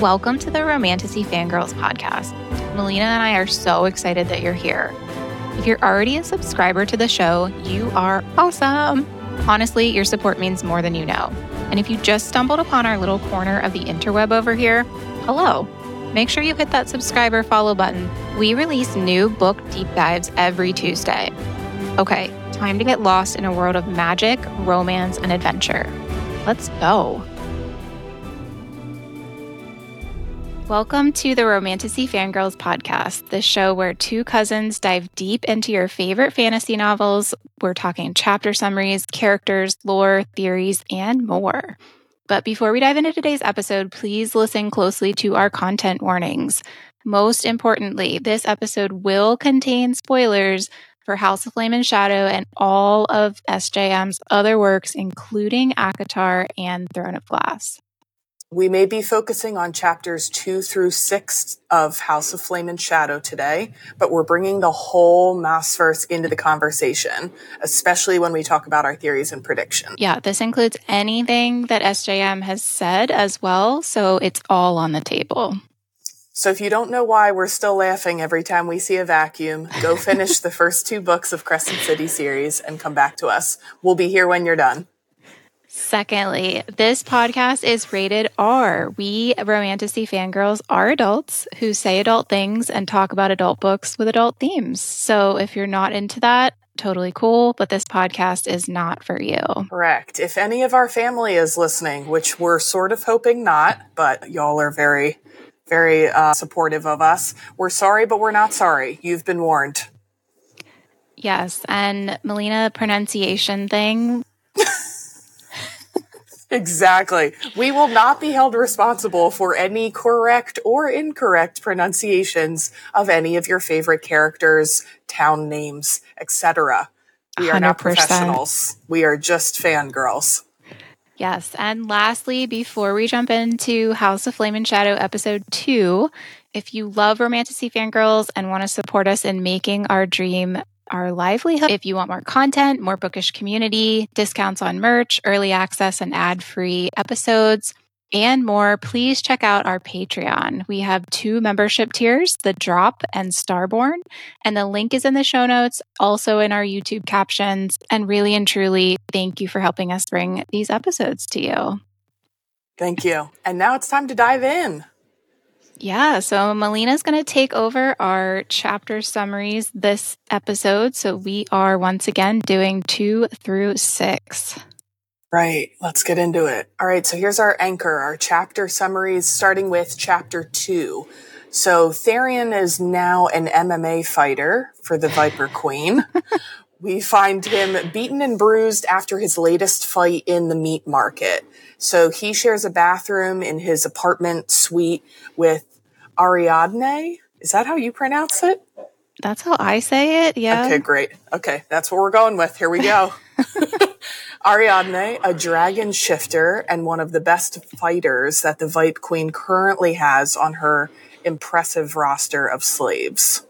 Welcome to the Romantasy Fangirls podcast. Melina and I are so excited that you're here. If you're already a subscriber to the show, you are awesome. Honestly, your support means more than you know. And if you just stumbled upon our little corner of the interweb over here, hello. Make sure you hit that subscriber follow button. We release new book deep dives every Tuesday. Okay, time to get lost in a world of magic, romance, and adventure. Let's go. Welcome to the Romantasy Fangirls podcast, the show where two cousins dive deep into your favorite fantasy novels. We're talking chapter summaries, characters, lore, theories, and more. But before we dive into today's episode, please listen closely to our content warnings. Most importantly, this episode will contain spoilers for House of Flame and Shadow and all of SJM's other works, including ACOTAR and Throne of Glass. We may be focusing on chapters two through six of House of Flame and Shadow today, but we're bringing the whole Massverse into the conversation, especially when we talk about our theories and predictions. Yeah, this includes anything that SJM has said as well, so it's all on the table. So if you don't know why we're still laughing every time we see a vacuum, go finish the first two books of Crescent City series and come back to us. We'll be here when you're done. Secondly, this podcast is rated R. We Romantasy fangirls are adults who say adult things and talk about adult books with adult themes. So if you're not into that, totally cool, but this podcast is not for you. Correct. If any of our family is listening, which we're sort of hoping not, but y'all are very, very uh, supportive of us, we're sorry, but we're not sorry. You've been warned. Yes. And Melina, pronunciation thing. Exactly. We will not be held responsible for any correct or incorrect pronunciations of any of your favorite characters, town names, etc. We are 100%. not professionals. We are just fangirls. Yes. And lastly, before we jump into House of Flame and Shadow episode two, if you love Romantasy Fangirls and want to support us in making our dream our livelihood. If you want more content, more bookish community, discounts on merch, early access and ad free episodes, and more, please check out our Patreon. We have two membership tiers, the Drop and Starborn, and the link is in the show notes, also in our YouTube captions. And really and truly, thank you for helping us bring these episodes to you. Thank you. And now it's time to dive in. Yeah, so Melina's going to take over our chapter summaries this episode. So we are once again doing two through six. Right, let's get into it. All right, so here's our anchor, our chapter summaries, starting with chapter two. So Tharion is now an MMA fighter for the Viper Queen. we find him beaten and bruised after his latest fight in the meat market. So he shares a bathroom in his apartment suite with Ariadne. Is that how you pronounce it? That's how I say it. Yeah. Okay, great. Okay, that's what we're going with. Here we go. Ariadne, a dragon shifter and one of the best fighters that the Vipe Queen currently has on her impressive roster of slaves.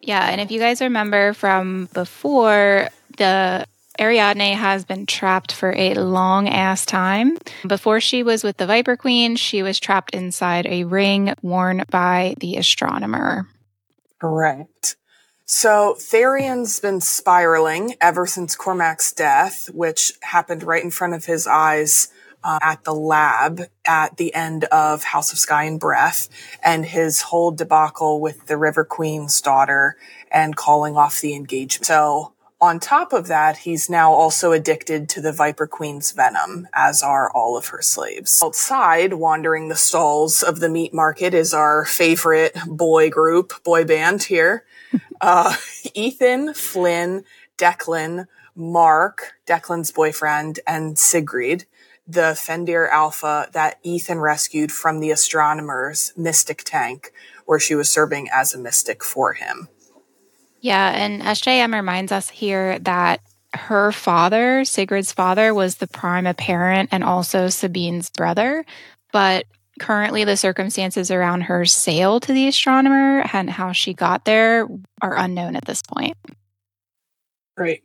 Yeah, and if you guys remember from before, the Ariadne has been trapped for a long ass time. Before she was with the Viper Queen, she was trapped inside a ring worn by the astronomer. Correct. So Tharion's been spiraling ever since Cormac's death, which happened right in front of his eyes uh, at the lab at the end of House of Sky and Breath, and his whole debacle with the River Queen's daughter and calling off the engagement. So on top of that, he's now also addicted to the Viper Queen's venom, as are all of her slaves. Outside, wandering the stalls of the meat market, is our favorite boy group, boy band here. uh, Ethan, Flynn, Declan, Mark, Declan's boyfriend, and Sigrid, the Fendyr Alpha that Ethan rescued from the astronomer's mystic tank, where she was serving as a mystic for him. Yeah, and SJM reminds us here that her father, Sigrid's father, was the prime apparent and also Sabine's brother. But currently, the circumstances around her sale to the astronomer and how she got there are unknown at this point. Right.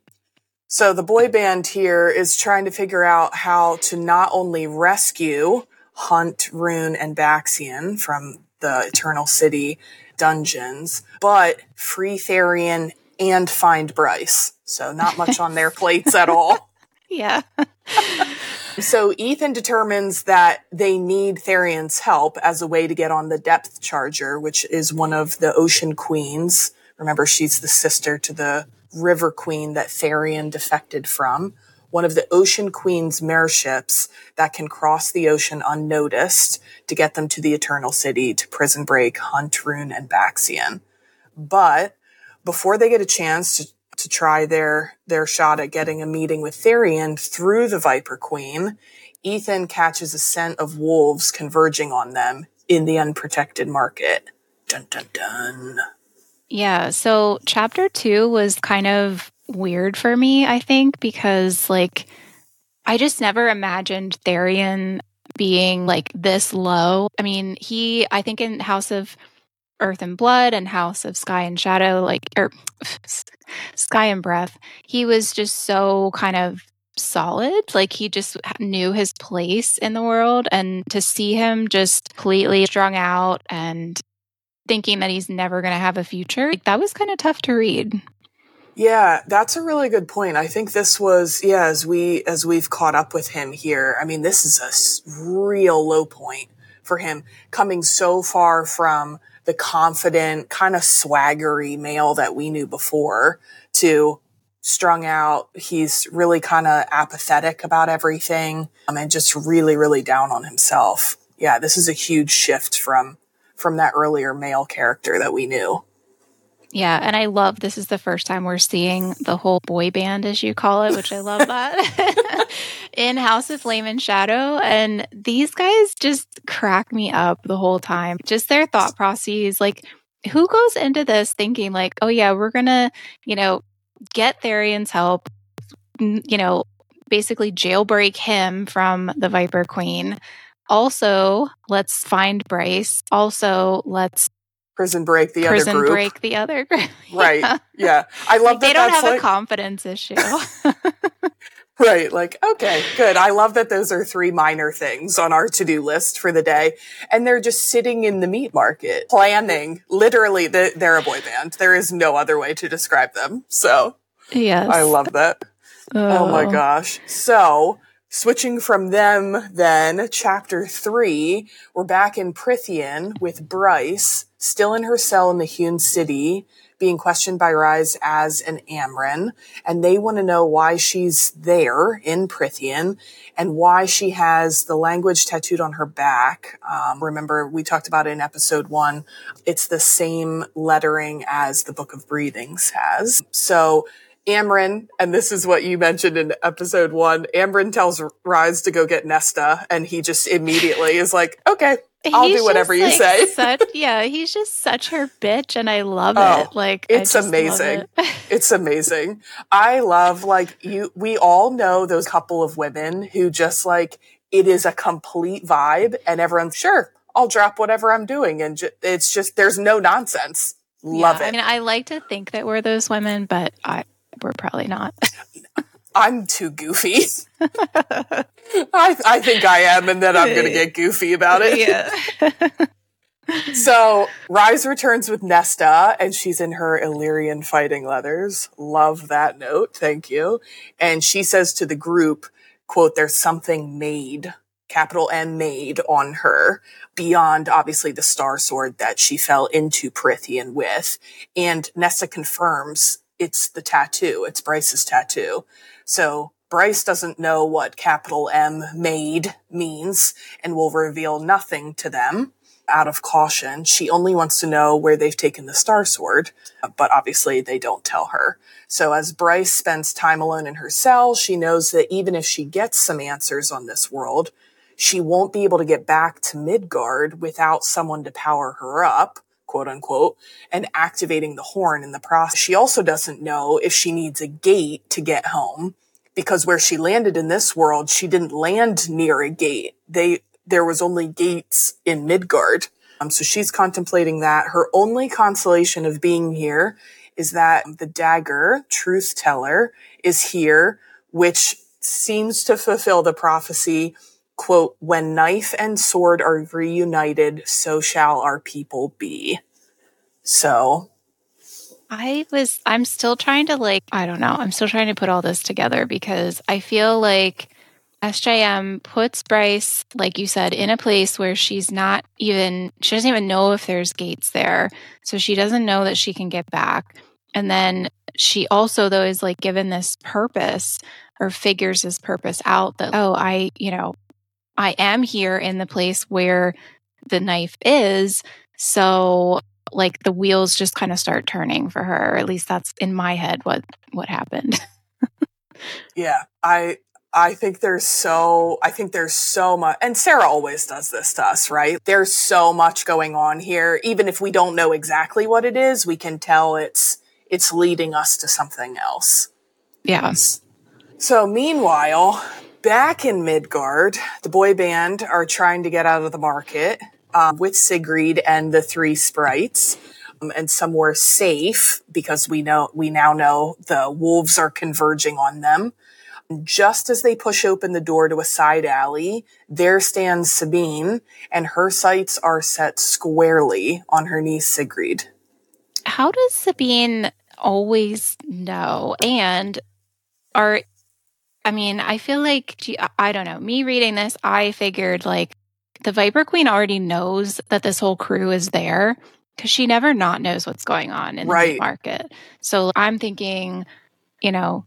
So the boy band here is trying to figure out how to not only rescue hunt Ruhn and Baxian from the Eternal City dungeons, but free Tharion and find Bryce. So not much on their plates at all. Yeah. so Ethan determines that they need Tharion's help as a way to get on the depth charger, which is one of the ocean queens. Remember, she's the sister to the river queen that Tharion defected from. One of the ocean queen's mare ships that can cross the ocean unnoticed to get them to the eternal city to prison break Hunt, Ruhn, and Baxian. But before they get a chance to to try their their shot at getting a meeting with Tharion through the Viper Queen, Ethan catches a scent of wolves converging on them in the unprotected market. Dun dun dun. Yeah, so chapter 2 was kind of weird for me, I think, because like I just never imagined Tharion being like this low. I mean, he I think in House of Earth and Blood and House of Sky and Shadow, like, or er, Sky and Breath, he was just so kind of solid. Like, he just knew his place in the world. And to see him just completely strung out and thinking that he's never going to have a future, like, that was kind of tough to read. Yeah, that's a really good point. I think this was, yeah, as we, as we've caught up with him here, I mean, this is a real low point for him coming so far from the confident, kind of swaggery male that we knew before to strung out. He's really kind of apathetic about everything um, and just really, really down on himself. Yeah, this is a huge shift from from that earlier male character that we knew. Yeah, and I love this is the first time we're seeing the whole boy band, as you call it, which I love that in House of Flame and Shadow. And these guys just crack me up the whole time. Just their thought processes. Like, who goes into this thinking, like, oh, yeah, we're going to, you know, get Tharion's help, you know, basically jailbreak him from the Viper Queen. Also, let's find Bryce. Also, let's prison break the prison other group. break the other group. right. Yeah. I love like that. They don't have like, a confidence issue. right. Like, okay, good. I love that those are three minor things on our to-do list for the day. And they're just sitting in the meat market planning. Literally, the, they're a boy band. There is no other way to describe them. So yes. I love that. Oh, oh my gosh. So Switching from them, then, chapter three, we're back in Prythian with Bryce, still in her cell in the Hewn City, being questioned by Rhys as an Amren, and they want to know why she's there in Prythian and why she has the language tattooed on her back. Um, remember, we talked about it in episode one. It's the same lettering as the Book of Breathings has. So Amren, and this is what you mentioned in episode one, Amren tells Rhys to go get Nesta, and he just immediately is like, okay, I'll he's do whatever you like, say. Such, yeah, he's just such her bitch, and I love Oh, it. Like it's I just love amazing. it. it's amazing. I love like you, we all know those couple of women who just like, it is a complete vibe and everyone's sure, I'll drop whatever I'm doing. And ju- it's just, there's no nonsense. Love yeah, it. I mean, I like to think that we're those women, but I we're probably not. I'm too goofy. I, I think I am, and then I'm going to get goofy about it. yeah. So Rhys returns with Nesta, and she's in her Illyrian fighting leathers. Love that note. Thank you. And she says to the group, quote, there's something made, capital M made on her beyond obviously the star sword that she fell into Prythian with. And Nesta confirms it's the tattoo. It's Bryce's tattoo. So Bryce doesn't know what capital M made means and will reveal nothing to them out of caution. She only wants to know where they've taken the Star Sword, but obviously they don't tell her. So as Bryce spends time alone in her cell, she knows that even if she gets some answers on this world, she won't be able to get back to Midgard without someone to power her up, quote unquote, and activating the horn in the process. She also doesn't know if she needs a gate to get home because where she landed in this world, she didn't land near a gate. They there was only gates in Midgard. Um, so she's contemplating that. Her only consolation of being here is that the dagger, truth teller, is here, which seems to fulfill the prophecy, quote, when knife and sword are reunited, so shall our people be. So I was, I'm still trying to like, I don't know, I'm still trying to put all this together because I feel like SJM puts Bryce, like you said, in a place where she's not even, she doesn't even know if there's gates there. So she doesn't know that she can get back. And then she also, though, is like given this purpose or figures this purpose out that, oh, I, you know, I am here in the place where the knife is. So like the wheels just kind of start turning for her. At least that's in my head what what happened. yeah, I I think there's so, I think there's so much, and Sarah always does this to us, right? There's so much going on here. Even if we don't know exactly what it is, we can tell it's, it's leading us to something else. Yeah. So meanwhile, back in Midgard, the boy band are trying to get out of the market um, with Sigrid and the three sprites. Um, and somewhere safe because we know we now know the wolves are converging on them just as they push open the door to a side alley, there stands Sabine, and her sights are set squarely on her niece Sigrid. How does Sabine always know? And are, I mean, I feel like, I don't know, me reading this, I figured like the Viper Queen already knows that this whole crew is there because she never not knows what's going on in right. the market. So I'm thinking, you know,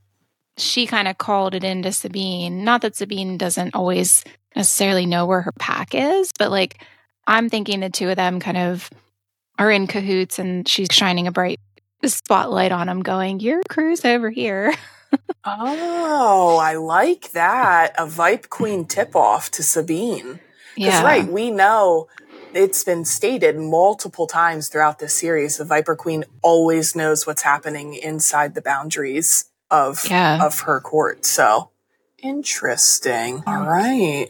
she kind of called it into Sabine. Not that Sabine doesn't always necessarily know where her pack is, but like I'm thinking the two of them kind of are in cahoots and she's shining a bright spotlight on them, going, Your crew's over here. oh, I like that. A Vipe Queen tip off to Sabine. Yeah. right, we know it's been stated multiple times throughout this series the Viper Queen always knows what's happening inside the boundaries of yeah. of her court. So interesting. Oh. All right.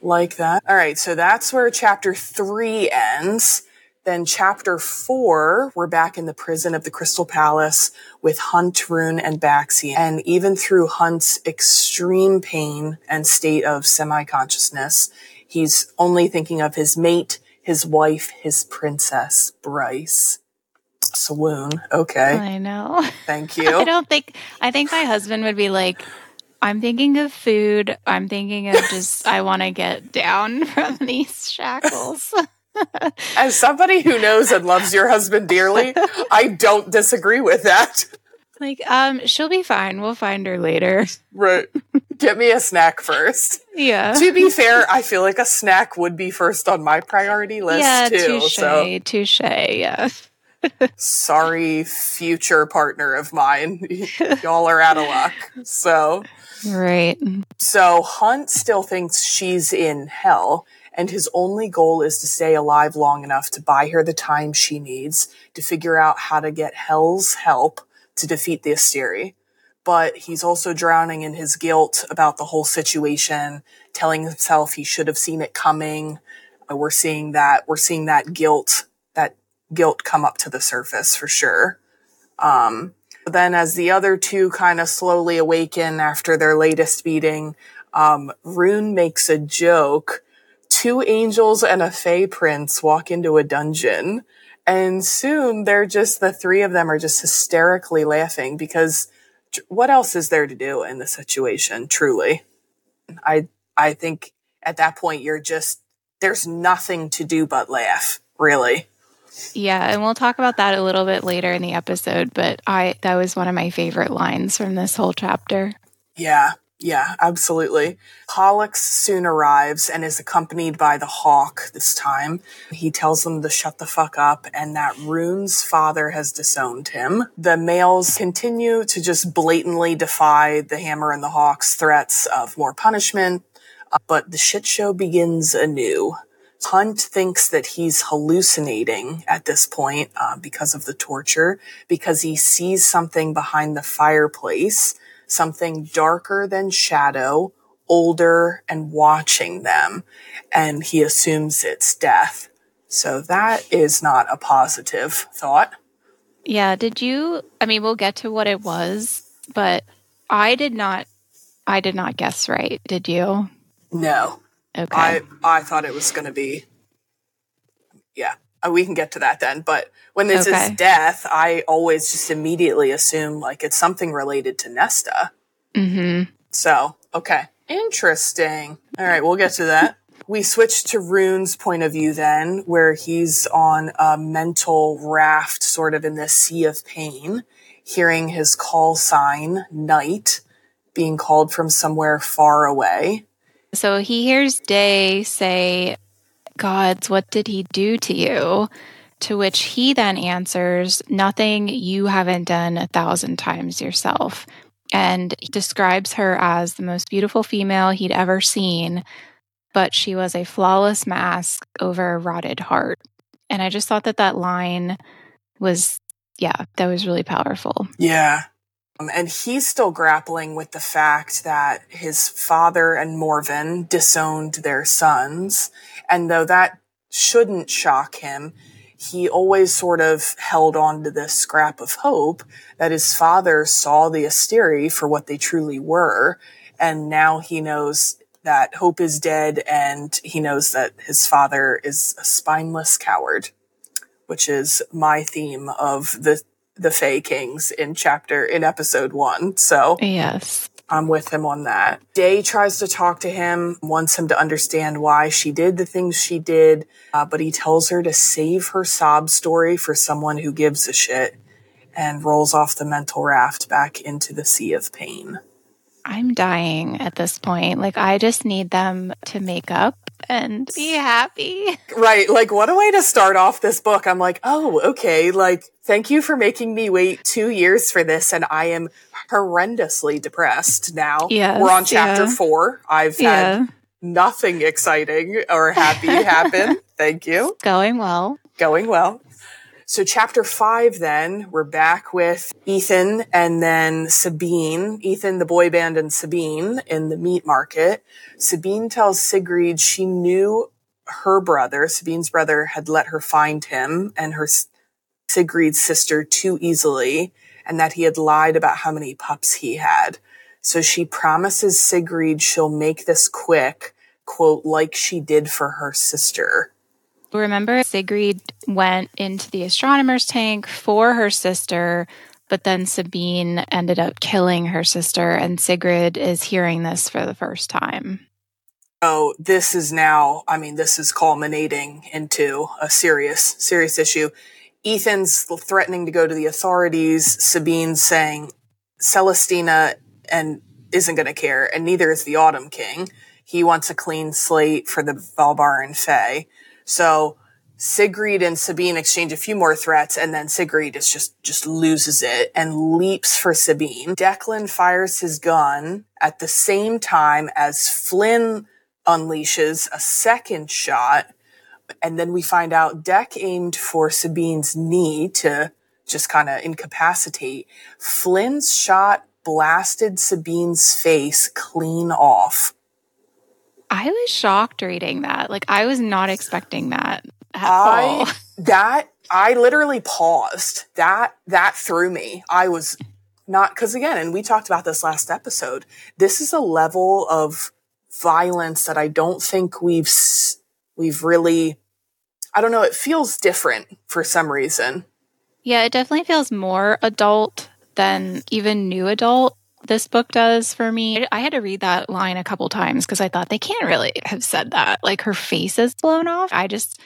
Like that. All right, so that's where chapter 3 ends. Then chapter 4, we're back in the prison of the Crystal Palace with Hunt, Ruhn, and Baxi. And even through Hunt's extreme pain and state of semi-consciousness, he's only thinking of his mate, his wife, his princess, Bryce. Swoon. Okay. I know. Thank you. I don't think, I think my husband would be like, I'm thinking of food. I'm thinking of just, I want to get down from these shackles. As somebody who knows and loves your husband dearly, I don't disagree with that. Like, um, she'll be fine. We'll find her later. Right. Get me a snack first. Yeah. To be fair, I feel like a snack would be first on my priority list yeah, too. Touche, so touche, yeah. Sorry, future partner of mine. Y'all are out of luck. So, right. So, Hunt still thinks she's in Hel, and his only goal is to stay alive long enough to buy her the time she needs to figure out how to get Hel's help to defeat the Asteri. But he's also drowning in his guilt about the whole situation, telling himself he should have seen it coming. Uh, we're seeing that, we're seeing that guilt that guilt come up to the surface for sure. Um, but then as the other two kind of slowly awaken after their latest beating, um, Ruhn makes a joke. Two angels and a fey prince walk into a dungeon and soon they're just, the three of them are just hysterically laughing because what else is there to do in the situation? Truly. I, I think at that point you're just, there's nothing to do but laugh, really. Yeah, and we'll talk about that a little bit later in the episode, but I that was one of my favorite lines from this whole chapter. Yeah. Yeah, absolutely. Pollux soon arrives and is accompanied by the hawk this time. He tells them to shut the fuck up and that Ruhn's father has disowned him. The males continue to just blatantly defy the hammer and the hawk's threats of more punishment, uh, but the shit show begins anew. Hunt thinks that he's hallucinating at this point uh, because of the torture, because he sees something behind the fireplace, something darker than shadow, older and watching them, and he assumes it's death. So that is not a positive thought. Yeah. Did you? I mean, we'll get to what it was, but I did not. I did not guess right. Did you? No. Okay. I I thought it was going to be. Yeah, we can get to that then. But when this Okay. is death, I always just immediately assume like it's something related to Nesta. mm-hmm. So, okay. Interesting. All right, we'll get to that. We switch to Ruhn's point of view then, where he's on a mental raft, sort of in this sea of pain, hearing his call sign, Night, being called from somewhere far away. So he hears Day say, Gods, what did he do to you? To which he then answers, Nothing you haven't done a thousand times yourself. And he describes her as the most beautiful female he'd ever seen, but she was a flawless mask over a rotted heart. And I just thought that that line was, yeah, that was really powerful. Yeah. Um, and he's still grappling with the fact that his father and Morven disowned their sons. And though that shouldn't shock him, he always sort of held on to this scrap of hope that his father saw the Asteri for what they truly were. And now he knows that hope is dead and he knows that his father is a spineless coward, which is my theme of the the Fae Kings in chapter in episode one. So Yes. I'm with him on that. Day tries to talk to him, wants him to understand why she did the things she did, uh, but he tells her to save her sob story for someone who gives a shit and rolls off the mental raft back into the sea of pain. I'm dying at this point. Like, I just need them to make up and be happy. Right. Like, what a way to start off this book. I'm like, oh, okay. Like, thank you for making me wait two years for this. And I am horrendously depressed now. Yes, We're on chapter yeah. four. I've Yeah. had nothing exciting or happy happen. Thank you. Going well. Going well. So chapter five, then we're back with Ethan and then Sabine, Ethan, the boy band and Sabine in the meat market. Sabine tells Sigrid she knew her brother, Sabine's brother had let her find him and her Sigrid's sister too easily and that he had lied about how many pups he had. So she promises Sigrid she'll make this quick, quote, like she did for her sister. Remember, Sigrid went into the astronomer's tank for her sister, but then Sabine ended up killing her sister, and Sigrid is hearing this for the first time. Oh, this is now, I mean, this is culminating into a serious, serious issue. Ethan's threatening to go to the authorities. Sabine's saying Celestina and isn't going to care, and neither is the Autumn King. He wants a clean slate for the Valbar and Fae. So Sigrid and Sabine exchange a few more threats, and then Sigrid is just just loses it and leaps for Sabine. Declan fires his gun at the same time as Flynn unleashes a second shot, and then we find out Deck aimed for Sabine's knee to just kind of incapacitate. Flynn's shot blasted Sabine's face clean off. I was shocked reading that. Like, I was not expecting that at I all. that I literally paused. That that threw me. I was not because again, and we talked about this last episode. This is a level of violence that I don't think we've we've really. I don't know. It feels different for some reason. Yeah, it definitely feels more adult than even new adult. This book does for me. I had to read that line a couple times because I thought they can't really have said that. Like her face is blown off. I just,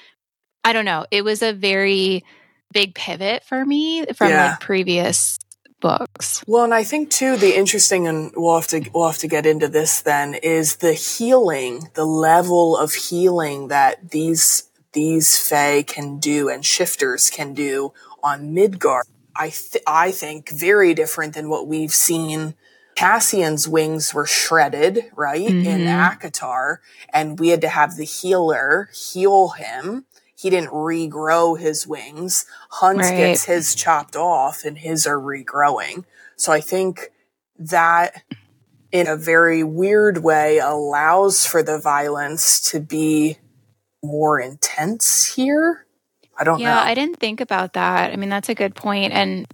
I don't know. It was a very big pivot for me from Yeah. like previous books. Well, and I think too the interesting, and we'll have to we'll have to get into this then is the healing, the level of healing that these these Fae can do and shifters can do on Midgard. I th- I think very different than what we've seen. Cassian's wings were shredded, right, in Mhm. ACOTAR, and we had to have the healer heal him. He didn't regrow his wings. Hunt Right. gets his chopped off and his are regrowing. So I think that in a very weird way allows for the violence to be more intense here. I don't know. Yeah, know. I didn't think about that. I mean, that's a good point. And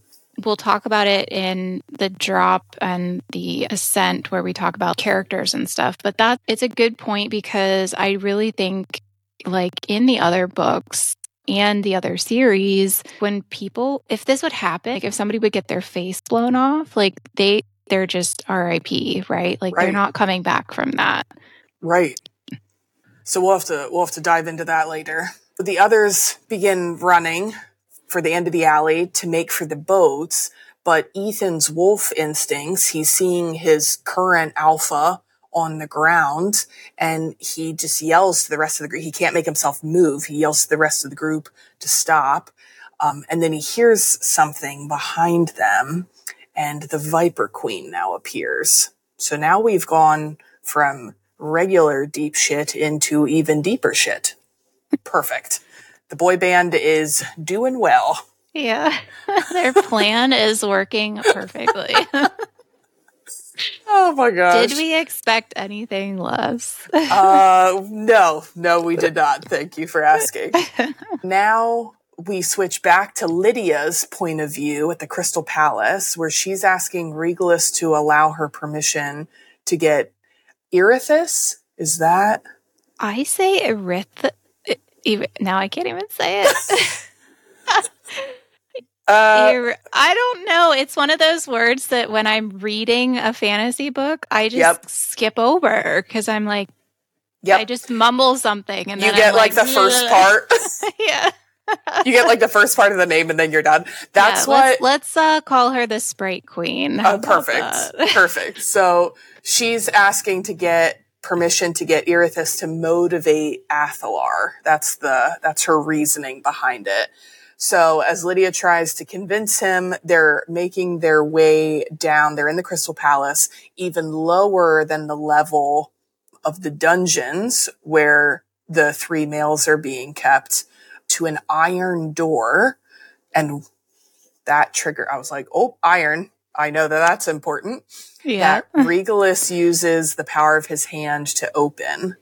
we'll talk about it in the drop and the ascent where we talk about characters and stuff. But that it's a good point because I really think like in the other books and the other series, when people if this would happen, like if somebody would get their face blown off, like they they're just RIP, right? Like Right. they're not coming back from that. Right. So we'll have to we'll have to dive into that later. But The others begin running for the end of the alley to make for the boats, but Ethan's wolf instincts, he's seeing his current alpha on the ground and he just yells to the rest of the group. He can't make himself move. He yells to the rest of the group to stop. Um, and then he hears something behind them and the Viper Queen now appears. So now we've gone from regular deep shit into even deeper shit. Perfect. The boy band is doing well. Yeah. Their plan is working perfectly. Oh my gosh. Did we expect anything less? Uh, no, no, we did not. Thank you for asking. now we switch back to Lidia's point of view at the Crystal Palace, where she's asking Rigelus to allow her permission to get Irithys. Is that? I say erith. Even now, I can't even say it. Uh, I don't know. It's one of those words that when I'm reading a fantasy book, I just Yep. skip over because I'm like, yep. I just mumble something, and you get I'm like, the first part. yeah, you get like the first part of the name, and then you're done. That's Yeah, what. Let's, let's uh, call her the Sprite Queen. Oh, perfect. perfect. So she's asking to get permission to get Irithys to motivate Athalar. That's the, that's her reasoning behind it. So as Lidia tries to convince him, they're making their way down. They're in the Crystal Palace, even lower than the level of the dungeons where the three males are being kept to an iron door. And that trigger, I was like, oh, iron. I know that that's important Yeah. that Rigelus uses the power of his hand to open.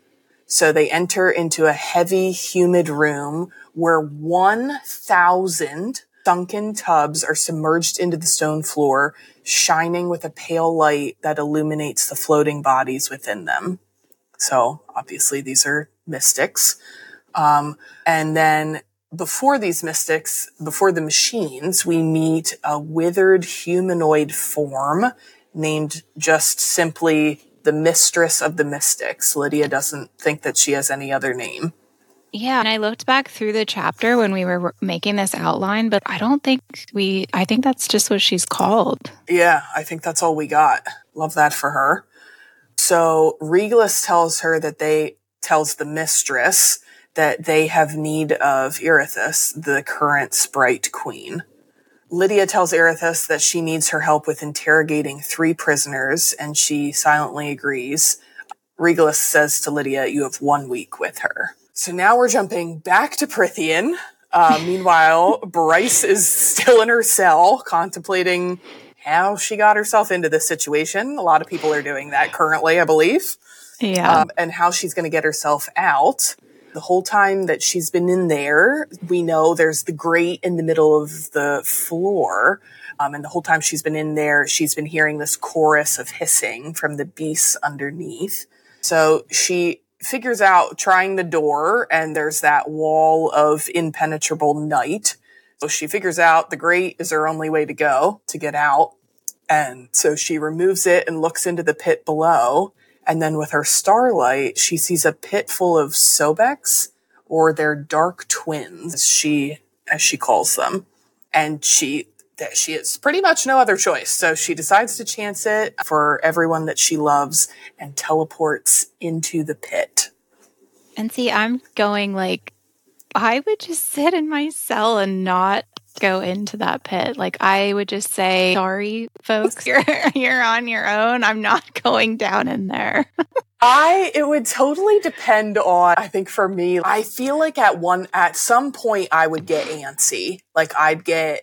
So they enter into a heavy, humid room where 1,000 sunken tubs are submerged into the stone floor, shining with a pale light that illuminates the floating bodies within them. So obviously these are mystics. Um, and then before these mystics, before the machines, we meet a withered humanoid form named just simply the mistress of the mystics. Lidia doesn't think that she has any other name. Yeah, and I looked back through the chapter when we were making this outline, but I don't think we I think that's just what she's called. Yeah, I think that's all we got. Love that for her. So Rigelus tells her that they tells the mistress that they have need of Irithys, the current sprite queen. Lidia tells Irithys that she needs her help with interrogating three prisoners, and she silently agrees. Rigelus says to Lidia, You have one week with her. So now we're jumping back to Prythian. Uh, meanwhile, Bryce is still in her cell contemplating how she got herself into this situation. A lot of people are doing that currently, I believe, Yeah. um, and how she's going to get herself out. The whole time that she's been in there, we know there's the grate in the middle of the floor. Um, and the whole time she's been in there, she's been hearing this chorus of hissing from the beasts underneath. So she figures out trying the door, and there's that wall of impenetrable night. So she figures out the grate is her only way to go to get out. And so she removes it and looks into the pit below. And then with her starlight, she sees a pit full of Sobeks or their dark twins, as she, as she calls them. And she, that she has pretty much no other choice. So she decides to chance it for everyone that she loves and teleports into the pit. And see, I'm going like, I would just sit in my cell and not go into that pit. Like, I would just say, sorry, folks, you're, you're on your own. I'm not going down in there. I it would totally depend on I think for me I feel like at one at some point I would get antsy. Like I'd get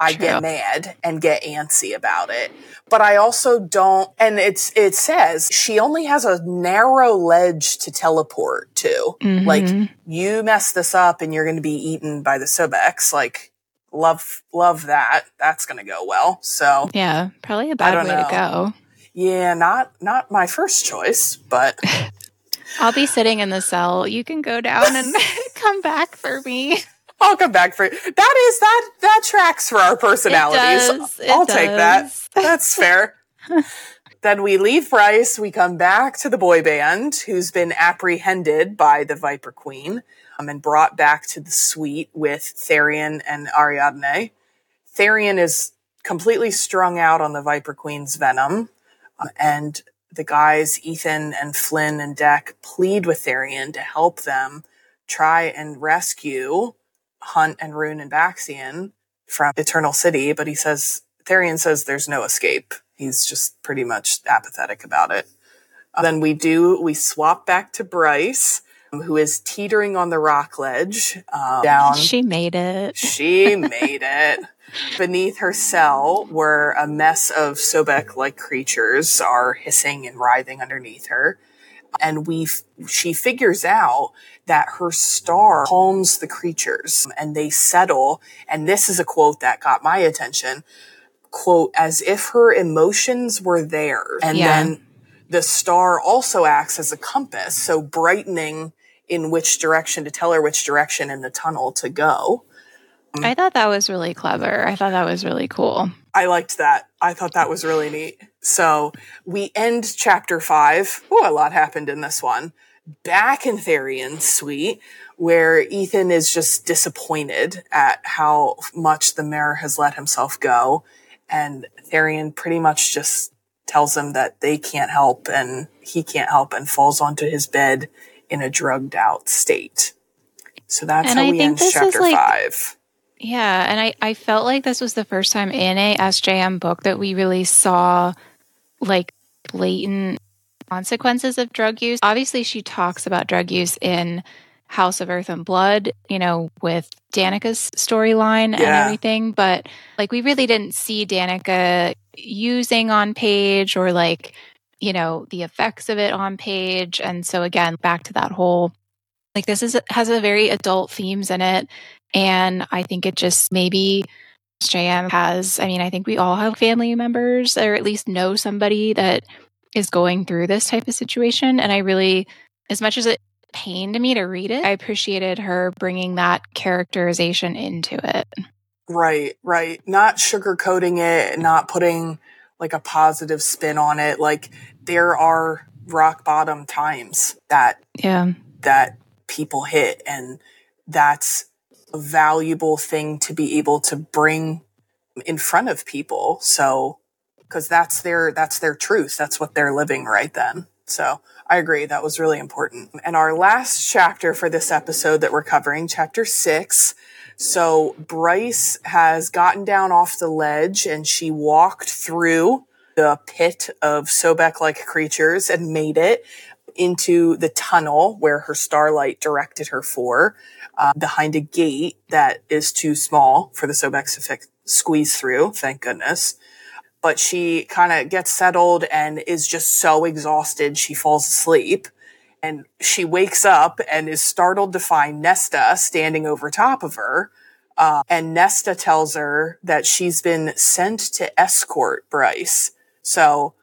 I'd True. get mad and get antsy about it. But I also don't and it's it says she only has a narrow ledge to teleport to. Like Mhm. you mess this up and you're going to be eaten by the Sobeks like Love, love that. That's going to go well. So yeah, probably a bad way know. to go. Yeah, not not my first choice, but I'll be sitting in the cell. You can go down and come back for me. I'll come back for you. That is that that tracks for our personalities. It does, it I'll does. take that. That's fair. then we leave Bryce. We come back to the boy band, who's been apprehended by the Viper Queen um, and brought back to the suite with Tharion and Ariadne. Tharion is completely strung out on the Viper Queen's venom, um, and the guys, Ethan and Flynn and Deck plead with Tharion to help them try and rescue Hunt and Ruhn and Baxian from Eternal City, but he says, Tharion says there's no escape. He's just pretty much apathetic about it. Uh, then we do, we swap back to Bryce, um, who is teetering on the rock ledge. Um, down. She made it. She made it. Beneath her cell, where a mess of Sobek like creatures are hissing and writhing underneath her. And we, she figures out that her star calms the creatures and they settle. And this is a quote that got my attention. Quote, as if her emotions were there. And yeah. then the star also acts as a compass. So brightening in which direction to tell her which direction in the tunnel to go. I thought that was really clever. I thought that was really cool. I liked that. I thought that was really neat. So we end chapter five. Oh, a lot happened in this one. Back in Tharion's suite, where Ethan is just disappointed at how much the mayor has let himself go. And Tharion pretty much just tells him that they can't help and he can't help and falls onto his bed in a drugged out state. So that's and how I we end chapter like, five. Yeah, and I, I felt like this was the first time in a SJM book that we really saw like blatant consequences of drug use. Obviously, she talks about drug use in House of Earth and Blood, you know, with Danica's storyline yeah. and everything, but like we really didn't see Danica using on page or like, you know, the effects of it on page. And so again, back to that whole like this is has a very adult themes in it and I think it just maybe JM has, I mean, I think we all have family members or at least know somebody that is going through this type of situation. And I really, as much as it pained me to read it, I appreciated her bringing that characterization into it. Right, right. Not sugarcoating it, not putting like a positive spin on it. Like there are rock bottom times that, yeah, that people hit and that's a valuable thing to be able to bring in front of people. So, cause that's their, that's their truth. That's what they're living right then. So I agree. That was really important. And our last chapter for this episode that we're covering, chapter six. So Bryce has gotten down off the ledge and she walked through the pit of Sobek like creatures and made it into the tunnel where her starlight directed her for uh, behind a gate that is too small for the Sobeks to squeeze through. Thank goodness. But she kind of gets settled and is just so exhausted she falls asleep. And she wakes up and is startled to find Nesta standing over top of her. Uh, and Nesta tells her that she's been sent to escort Bryce. So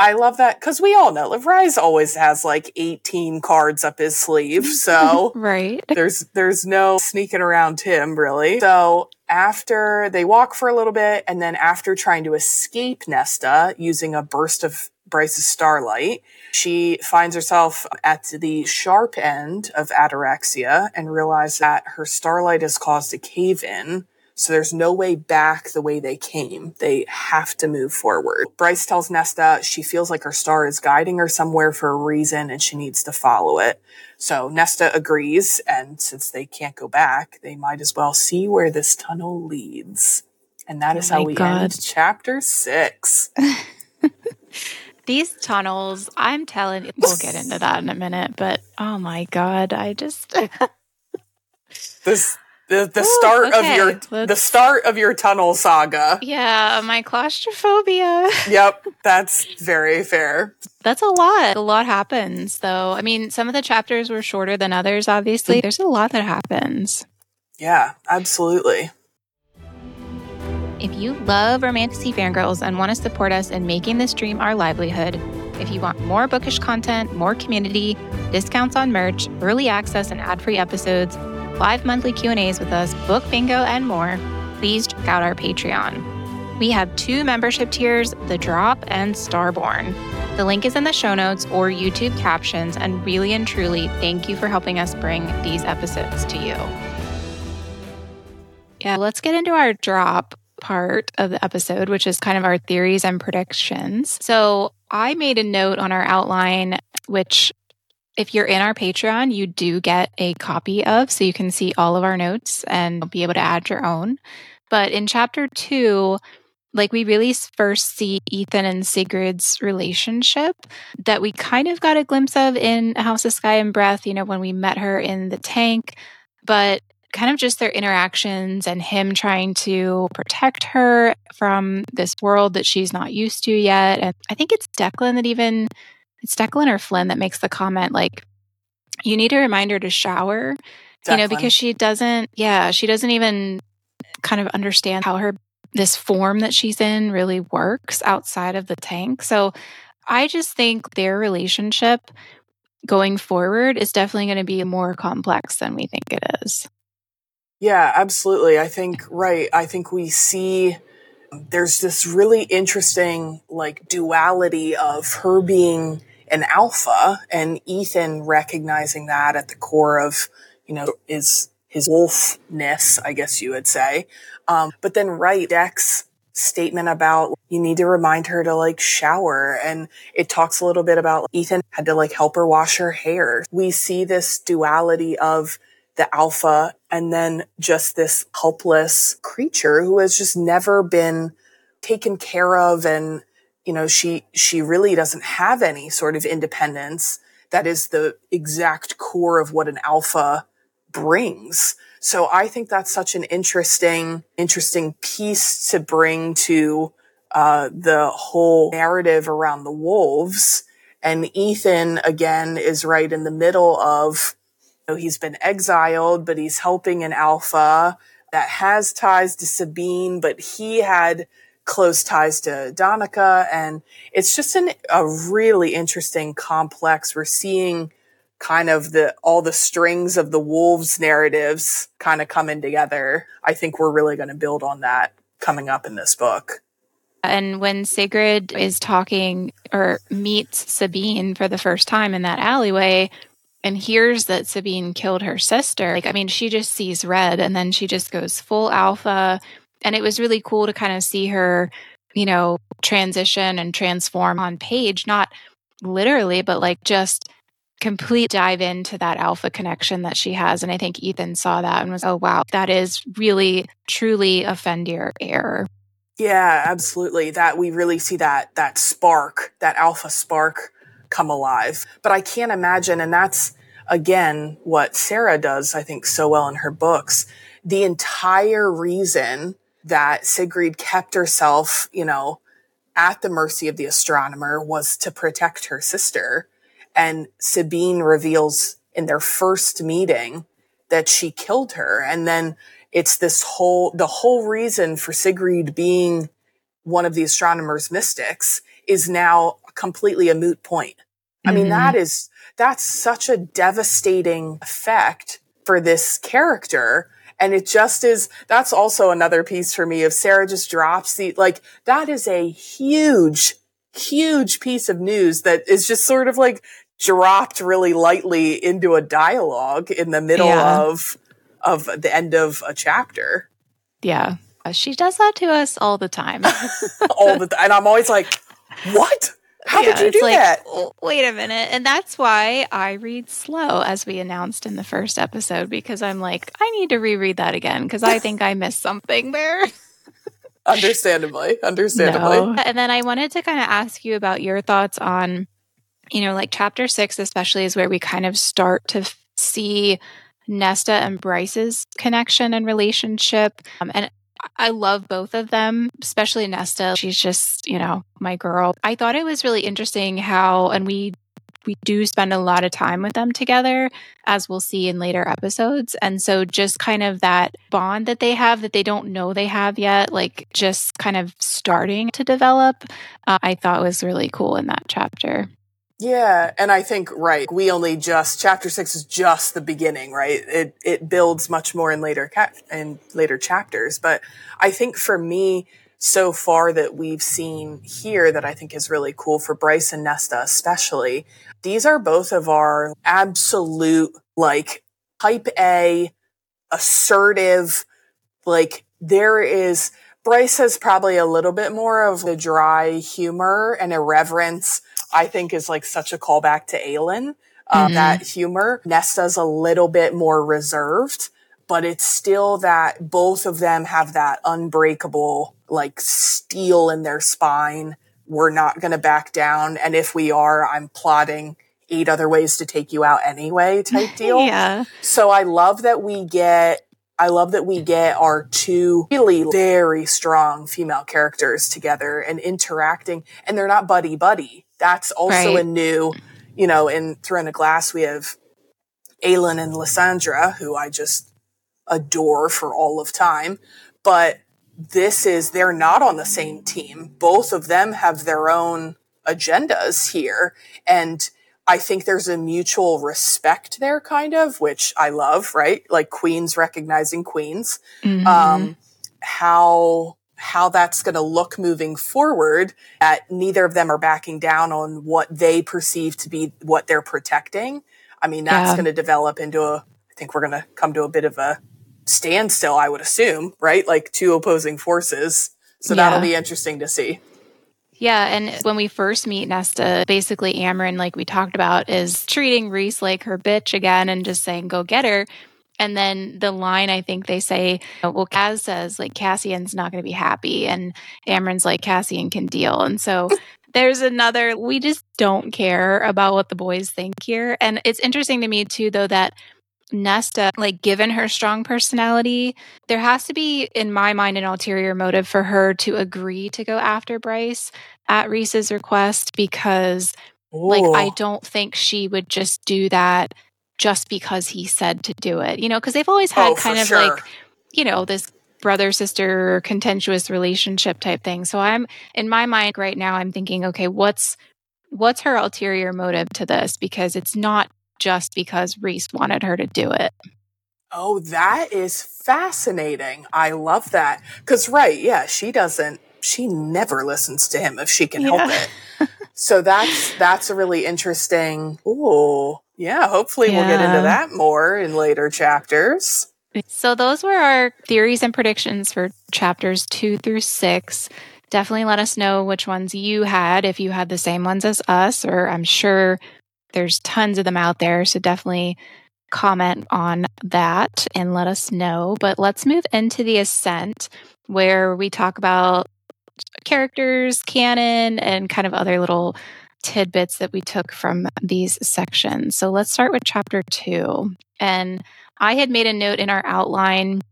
I love that because we all know Rhys always has like 18 cards up his sleeve. So right. there's there's no sneaking around him really. So after they walk for a little bit and then after trying to escape Nesta using a burst of Bryce's starlight, she finds herself at the sharp end of ataraxia and realizes that her starlight has caused a cave in so there's no way back the way they came. They have to move forward. Bryce tells Nesta she feels like her star is guiding her somewhere for a reason and she needs to follow it. So Nesta agrees, and since they can't go back, they might as well see where this tunnel leads. And that oh is oh how we God. end chapter six. These tunnels, I'm telling you, we'll get into that in a minute, but oh my God, I just. this the the Ooh, start okay. of your Let's... the start of your tunnel saga. Yeah, my claustrophobia. yep, that's very fair. That's a lot. A lot happens though. I mean, some of the chapters were shorter than others obviously. There's a lot that happens. Yeah, absolutely. If you love Romantasy Fangirls and want to support us in making this dream our livelihood, if you want more bookish content, more community, discounts on merch, early access and ad-free episodes, live monthly Q&As with us, book bingo, and more, please check out our Patreon. We have two membership tiers, The Drop and Starborn. The link is in the show notes or YouTube captions, and really and truly, thank you for helping us bring these episodes to you. Yeah, let's get into our drop part of the episode, which is kind of our theories and predictions. So I made a note on our outline, which if you're in our Patreon, you do get a copy of, so you can see all of our notes and be able to add your own. But in chapter two, like we really first see Ethan and Sigrid's relationship that we kind of got a glimpse of in House of Sky and Breath, you know, when we met her in the tank. But kind of just their interactions and him trying to protect her from this world that she's not used to yet. And I think it's Declan that even it's Declan or Flynn that makes the comment like, you need a reminder to shower, Declan. you know, because she doesn't, yeah, she doesn't even kind of understand how her this form that she's in really works outside of the tank. So I just think their relationship going forward is definitely going to be more complex than we think it is. Yeah, absolutely. I think, right. I think we see there's this really interesting like duality of her being an alpha and Ethan recognizing that at the core of, you know, is his wolfness, I guess you would say. Um, but then right, Dex statement about you need to remind her to like shower and it talks a little bit about Ethan had to like help her wash her hair. We see this duality of the alpha and then just this helpless creature who has just never been taken care of and you know she she really doesn't have any sort of independence. That is the exact core of what an alpha brings. So i think that's such an interesting interesting piece to bring to uh, the whole narrative around the wolves. And ethan again is right in the middle of he's been exiled, but he's helping an alpha that has ties to Sabine, but he had close ties to Danica. And it's just an, a really interesting complex. We're seeing kind of the, all the strings of the wolves narratives kind of coming together. I think we're really going to build on that coming up in this book. And when Sigrid is talking or meets Sabine for the first time in that alleyway, and hears that Sabine killed her sister, like, I mean, she just sees red and then she just goes full alpha. And it was really cool to kind of see her, you know, transition and transform on page, not literally, but like just complete dive into that alpha connection that she has. And I think Ethan saw that and was, oh, wow, that is really, truly a Fendyr heir. Yeah, absolutely. That we really see that, that spark, that alpha spark come alive. But I can't imagine, and that's again what Sarah does, I think, so well in her books. The entire reason that Sigrid kept herself, you know, at the mercy of the astronomer was to protect her sister. And Sabine reveals in their first meeting that she killed her. And then it's this whole, the whole reason for Sigrid being one of the astronomer's mystics is now completely a moot point. I mean, mm-hmm. that is, that's such a devastating effect for this character. And it just is, that's also another piece for me of Sarah just drops the, like, that is a huge, huge piece of news that is just sort of like dropped really lightly into a dialogue in the middle yeah. of, of the end of a chapter. Yeah. She does that to us all the time. all the time. And I'm always like, what? How yeah, did you do like, that? Wait a minute. And that's why I read slow, as we announced in the first episode, because I'm like, I need to reread that again because I think I missed something there. understandably. Understandably. No. And then I wanted to kind of ask you about your thoughts on, you know, like chapter six, especially, is where we kind of start to see Nesta and Bryce's connection and relationship. Um, and I love both of them, especially Nesta. She's just, you know, my girl. I thought it was really interesting how, and we we do spend a lot of time with them together, as we'll see in later episodes. And so, just kind of that bond that they have that they don't know they have yet, like just kind of starting to develop, uh, I thought was really cool in that chapter. Yeah, and I think right, we only just chapter 6 is just the beginning, right? It it builds much more in later ca- in later chapters, but I think for me so far that we've seen here that I think is really cool for Bryce and Nesta especially. These are both of our absolute like type A assertive like there is Bryce has probably a little bit more of the dry humor and irreverence I think is like such a callback to Aelin. Uh, mm-hmm. That humor. Nesta's a little bit more reserved, but it's still that both of them have that unbreakable, like steel in their spine. We're not going to back down. And if we are, I'm plotting eight other ways to take you out anyway type deal. yeah. So I love that we get I love that we get our two really very strong female characters together and interacting and they're not buddy buddy. That's also right. a new, you know, in Throne of Glass, we have Aelin and Lysandra, who I just adore for all of time. But this is, they're not on the same team. Both of them have their own agendas here. And I think there's a mutual respect there, kind of, which I love, right? Like queens recognizing queens. Mm-hmm. Um, how how that's going to look moving forward that neither of them are backing down on what they perceive to be what they're protecting. I mean, that's yeah. going to develop into a, I think we're going to come to a bit of a standstill, I would assume, right? Like two opposing forces. So yeah. that'll be interesting to see. Yeah, and when we first meet Nesta, basically Amren, like we talked about, is treating Rhys like her bitch again and just saying, go get her. And then the line I think they say, well, Kaz says like Cassian's not going to be happy, and Amren's like Cassian can deal, and so there's another. We just don't care about what the boys think here, and it's interesting to me too, though that Nesta, like given her strong personality, there has to be, in my mind, an ulterior motive for her to agree to go after Bryce at Rhys's request because, Ooh. like, I oh. don't think she would just do that just because he said to do it, you know, because they've always had oh, kind of sure. like, you know, this brother sister contentious relationship type thing. So I'm in my mind right now I'm thinking okay, what's what's her ulterior motive to this because it's not just because Rhys wanted her to do it. Oh, that is fascinating. I love that. Cuz right, yeah, she doesn't she never listens to him if she can yeah. help it. so that's that's a really interesting. Ooh. Yeah, hopefully yeah. we'll get into that more in later chapters. So, those were our theories and predictions for chapters two through six. Definitely let us know which ones you had, if you had the same ones as us, or I'm sure there's tons of them out there. So, definitely comment on that and let us know. But let's move into the ascent where we talk about characters, canon, and kind of other little tidbits that we took from these sections. So let's start with chapter two. And I had made a note in our outline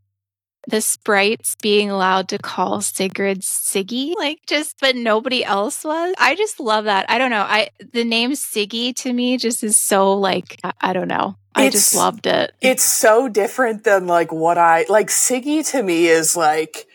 the sprites being allowed to call Sigrid Siggy, like just, but nobody else was. I just love that. I don't know. I the name Siggy to me just is so like I, I don't know. I it's, just loved it. It's so different than like what I like. Siggy to me is like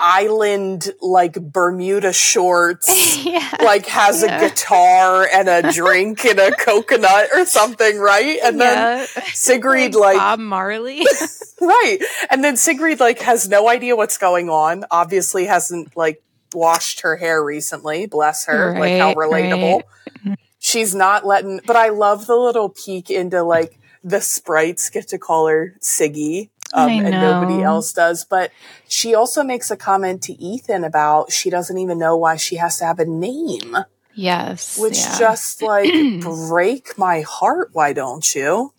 island like Bermuda shorts, yeah. like has yeah. a guitar and a drink and a coconut or something, right? And yeah. then Sigrid like, like Bob Marley. right. And then Sigrid like has no idea what's going on. Obviously hasn't like washed her hair recently. Bless her. Right, like how relatable. Right. She's not letting but I love the little peek into like the sprites get to call her Siggy um, and nobody else does. But she also makes a comment to Ethan about she doesn't even know why she has to have a name. Yes. Which yeah. just like break my heart. Why don't you?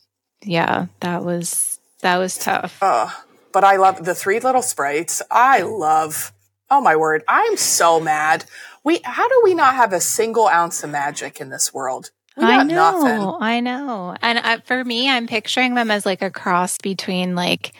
Yeah, that was that was tough. Uh, but I love the three little sprites. I love. Oh my word! I'm so mad. We how do we not have a single ounce of magic in this world? I know, nothing. I know. And uh, for me, I'm picturing them as like a cross between like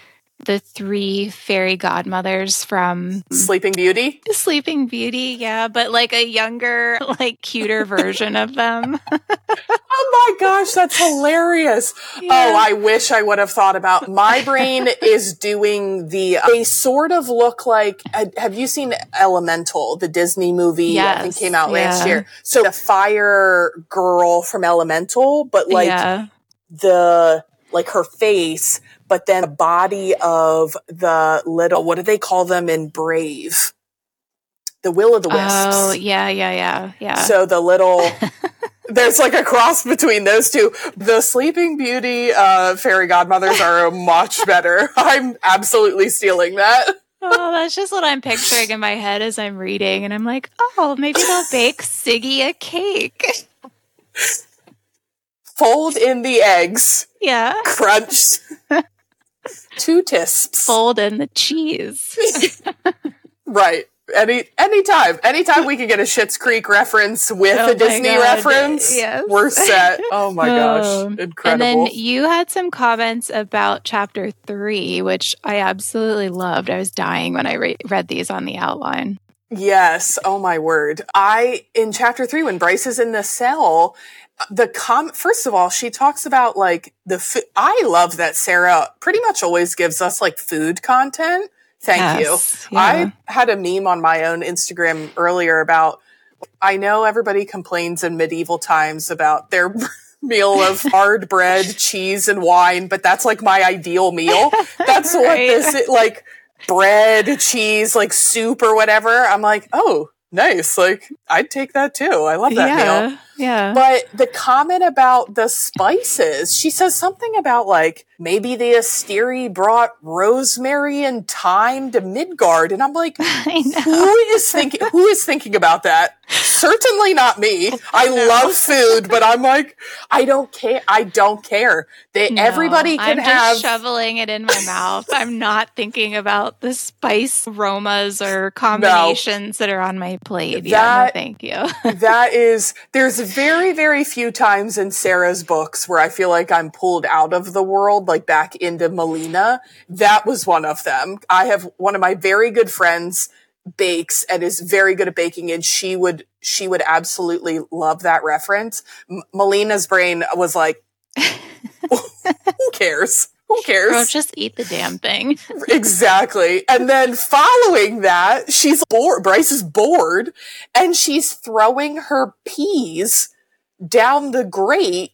the three fairy godmothers from Sleeping Beauty. Sleeping Beauty, yeah, but like a younger, like cuter version of them. oh my gosh, that's hilarious. Oh, yeah. Oh, I wish I would have thought about. My brain is doing the they sort of look like uh, have you seen Elemental, the Disney movie yes. I think came out last yeah. year. So the fire girl from Elemental, but like yeah. the like her face but then the body of the little, what do they call them in Brave? The Will o' the Wisps. Oh, yeah, yeah, yeah, yeah. So the little, there's like a cross between those two. The Sleeping Beauty uh, fairy godmothers are much better. I'm absolutely stealing that. Oh, that's just what I'm picturing in my head as I'm reading. And I'm like, oh, maybe they'll bake Siggy a cake. Fold in the eggs. Yeah. Crunch. Two tisps. Fold in the cheese. right. Any anytime, anytime we can get a Schitt's Creek reference with oh a Disney God. reference, yes. we're set. Oh my gosh, um, incredible! And then you had some comments about chapter three, which I absolutely loved. I was dying when I re- read these on the outline. Yes. Oh my word. I in chapter three when Bryce is in the cell the com first of all she talks about like the food i love that sarah pretty much always gives us like food content. Thank yes, you yeah. i had a meme on my own instagram earlier about i know everybody complains in medieval times about their meal of hard bread cheese and wine but that's like my ideal meal. That's right. what this is like bread cheese like soup or whatever. I'm like oh nice. Like i'd take that too. I love that yeah. meal yeah. But the comment about the spices, she says something about like maybe the Asteri brought rosemary and thyme to Midgard, and I'm like, who is thinking? Who is thinking about that? Certainly not me. I no. love food, but I'm like, I don't care. I don't care. They, no, everybody can I'm have shoveling it in my mouth. I'm not thinking about the spice aromas or combinations no. that are on my plate. That, yeah, no, thank you. that is there's very very few times in Sarah's books where I feel like I'm pulled out of the world, like back into Melina. That was one of them. I have one of my very good friends bakes and is very good at baking and she would she would absolutely love that reference. M- Melina's brain was like who cares? Who cares? Just eat the damn thing. exactly. And then following that, she's bored. Bryce is bored and she's throwing her peas down the grate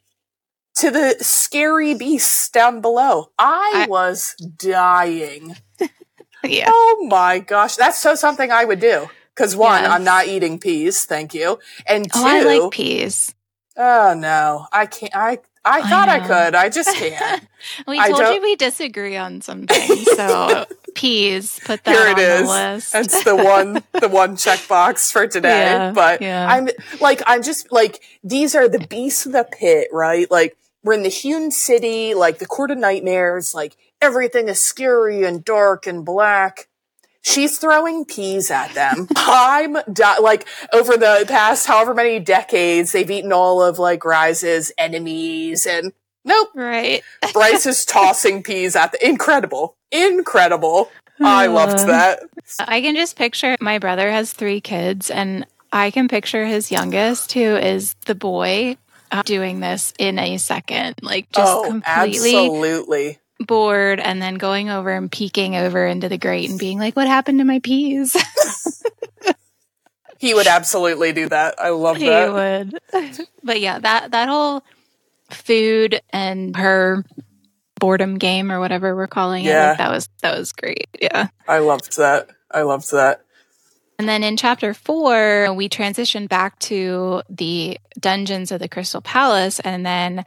to the scary beasts down below. I, I was dying. yeah. Oh my gosh. That's so something I would do. Cause one, yes. I'm not eating peas. Thank you. And two, oh, I like peas. Oh no, I can't. I I thought I, I could. I just can't. we told you we disagree on some things. So peas, put that Here it is. the list. It's the one the one checkbox for today. Yeah, but yeah. I'm like I'm just like these are the beasts of the pit, right? Like we're in the hewn city, like the court of nightmares, like everything is scary and dark and black. She's throwing peas at them. I'm di- like over the past however many decades, they've eaten all of like Rhys's enemies and nope. Right. Bryce is tossing peas at the incredible, incredible. I loved that. I can just picture my brother has three kids and I can picture his youngest who is the boy uh, doing this in a second. Like just oh, completely absolutely bored and then going over and peeking over into the grate and being like, what happened to my peas? he would absolutely do that. I love that. He would. but yeah, that, that whole food and her boredom game or whatever we're calling yeah. it, like that was, that was great. Yeah. I loved that. I loved that. And then in chapter four, we transition back to the dungeons of the Crystal Palace. And then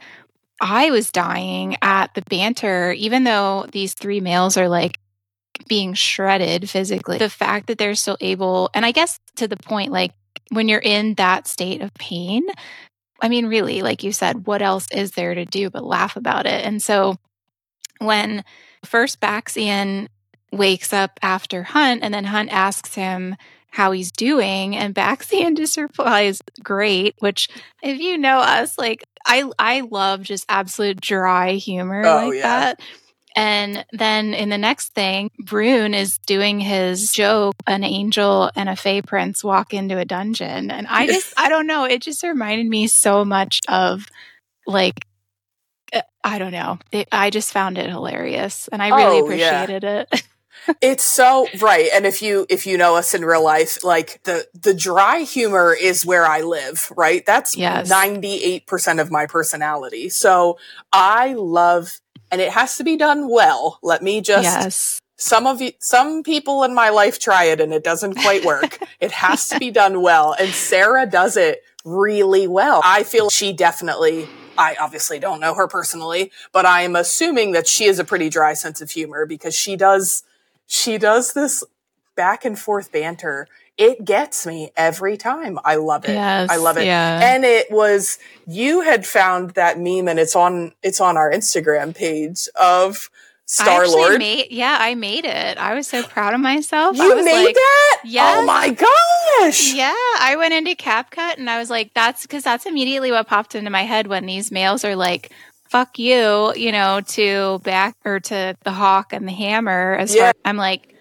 I was dying at the banter, even though these three males are like being shredded physically. The fact that they're still able, and I guess to the point, like when you're in that state of pain, I mean, really, like you said, what else is there to do but laugh about it? And so when first Baxian wakes up after Hunt, and then Hunt asks him, how he's doing and Baxian just replies great which if you know us like I I love just absolute dry humor oh, like yeah. that And then in the next thing, Ruhn is doing his joke, an angel and a fey prince walk into a dungeon. And I just, I don't know, it just reminded me so much of like, uh, I don't know. It, I just found it hilarious and I really oh, appreciated yeah. it. it's so right and if you if you know us in real life like the the dry humor is where i live right? That's yes. 98% of my personality. So i love and it has to be done well. Let me just yes. some of you some people in my life try it and it doesn't quite work. It has to be done well and sarah does it really well. I feel she definitely I obviously don't know her personally, but I am assuming that she has a pretty dry sense of humor because she does she does this back and forth banter. It gets me every time. I love it. Yes, I love it. Yeah. And it was you had found that meme and it's on it's on our Instagram page of Star Lord. Yeah, I made it. I was so proud of myself. You made like, that? Yeah. Oh my gosh. Yeah, I went into CapCut and I was like, that's because that's immediately what popped into my head when these males are like, fuck you, you know, to back or to the hawk and the hammer. As yeah. far, I'm like,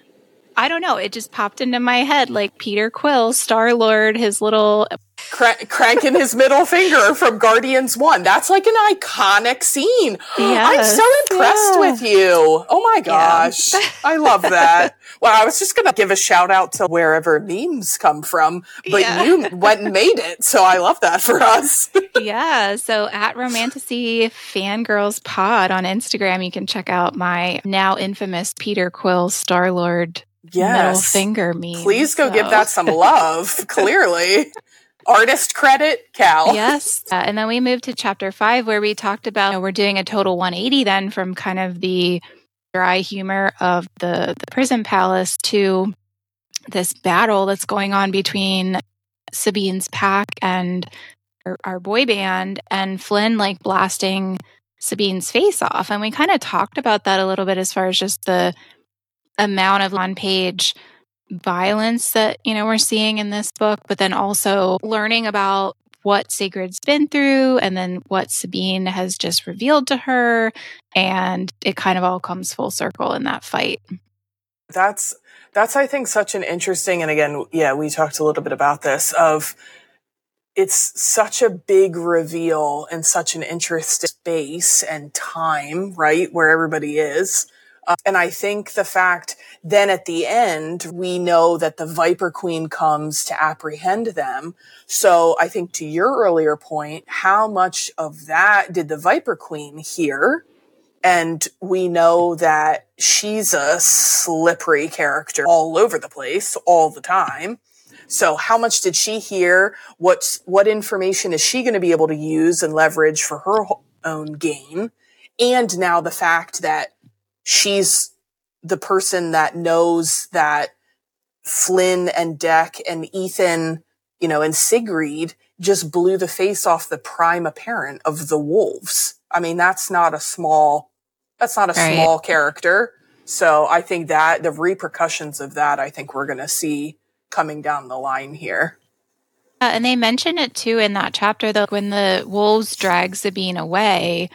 I don't know. It just popped into my head like Peter Quill, Star Lord, his little Cra- cranking his middle finger from Guardians One. That's like an iconic scene. Yes. I'm so impressed yeah. with you. Oh my gosh. Yeah. I love that. well, I was just going to give a shout out to wherever memes come from, but yeah. you went and made it. So I love that for us. yeah. So at Romantasy Fangirls Pod on Instagram, you can check out my now infamous Peter Quill Star Lord yes. middle finger meme. Please go so. give that some love, clearly artist credit, Cal. Yes. Uh, and then we moved to chapter five, where we talked about you know, we're doing a total 180 then from kind of the dry humor of the, the prison palace to this battle that's going on between Sabine's pack and our, our boy band, and Flynn like blasting Sabine's face off. And we kind of talked about that a little bit as far as just the amount of on page violence that, you know, we're seeing in this book, but then also learning about what Sigrid's been through and then what Sabine has just revealed to her. And it kind of all comes full circle in that fight. That's, that's, I think, such an interesting, and again, yeah, we talked a little bit about this of, it's such a big reveal and such an interesting space and time, right? Where everybody is. Uh, and I think the fact then at the end, we know that the Viper Queen comes to apprehend them. So I think to your earlier point, how much of that did the Viper Queen hear? And we know that she's a slippery character all over the place all the time. So how much did she hear? What's, what information is she going to be able to use and leverage for her own gain? And now the fact that she's the person that knows that Flynn and Deck and Ethan, you know, and Sigrid just blew the face off the prime apparent of the wolves. I mean, that's not a small, that's not a right. small character. So I think that the repercussions of that, I think we're going to see coming down the line here. Uh, and they mention it too in that chapter, though, when the wolves drag Sabine away,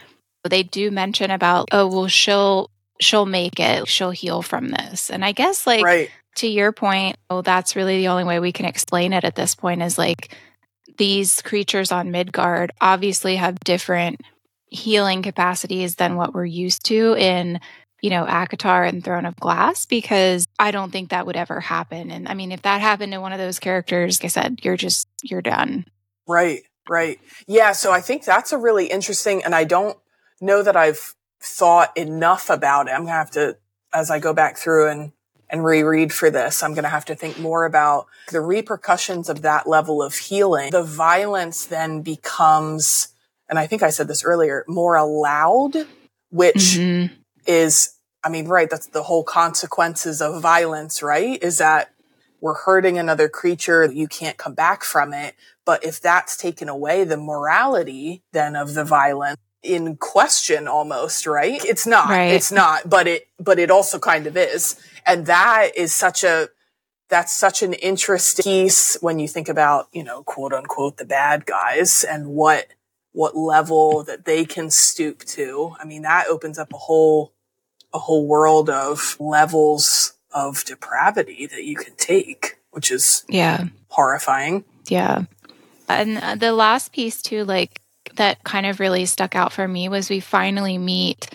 they do mention about, oh, well, she'll she'll make it, she'll heal from this. And I guess, like, right. to your point, oh, that's really the only way we can explain it at this point is like these creatures on Midgard obviously have different healing capacities than what we're used to in you know, ACOTAR and Throne of Glass because I don't think that would ever happen. And I mean, if that happened to one of those characters, like I said, you're just, you're done. Right, right. Yeah. So I think that's a really interesting, and I don't know that I've thought enough about it. I'm going to have to, as I go back through and, and reread for this, I'm going to have to think more about the repercussions of that level of healing. The violence then becomes, and I think I said this earlier, more allowed, which mm-hmm. is, I mean, right. That's the whole consequences of violence, right? Is that we're hurting another creature. You can't come back from it. But if that's taken away, the morality then of the violence in question almost, right? It's not, right. it's not, but it, but it also kind of is. And that is such a, that's such an interesting piece when you think about, you know, quote unquote, the bad guys and what, what level that they can stoop to. I mean, that opens up a whole, a whole world of levels of depravity that you can take, which is yeah horrifying. Yeah. And uh, the last piece too, like that kind of really stuck out for me was we finally meet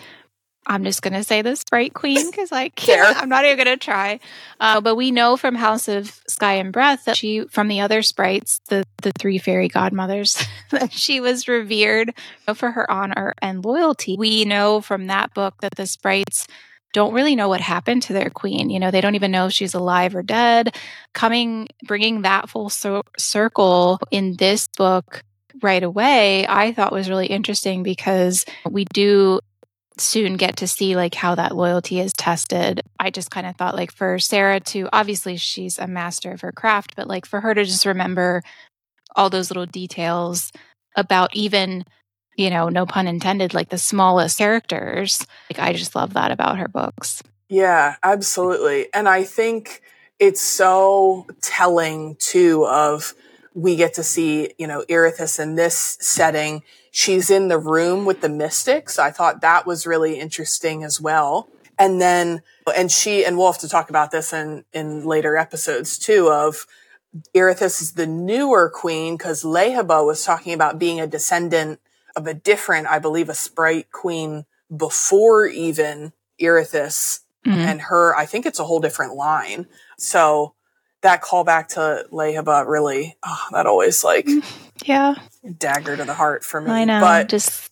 I'm just going to say the Sprite Queen because I can't. I'm not even going to try. Uh, but we know from House of Sky and Breath that she, from the other sprites, the the three fairy godmothers, that she was revered for her honor and loyalty. We know from that book that the sprites don't really know what happened to their queen. You know, they don't even know if she's alive or dead. Coming, bringing that full circle in this book right away, I thought was really interesting because we do soon get to see like how that loyalty is tested. I just kind of thought like for Sarah to obviously she's a master of her craft, but like for her to just remember all those little details about even you know, no pun intended, like the smallest characters. Like I just love that about her books. Yeah, absolutely. And I think it's so telling too of we get to see, you know, Irithys in this setting she's in the room with the mystics. I thought that was really interesting as well. And then, and she, and we'll have to talk about this in, in later episodes too of Irithys is the newer queen because Lehabah was talking about being a descendant of a different, I believe, a sprite queen before even Irithys mm-hmm. and her. I think it's a whole different line. So that callback to Lehabah really, oh, that always like, yeah, dagger to the heart for me. I know, but just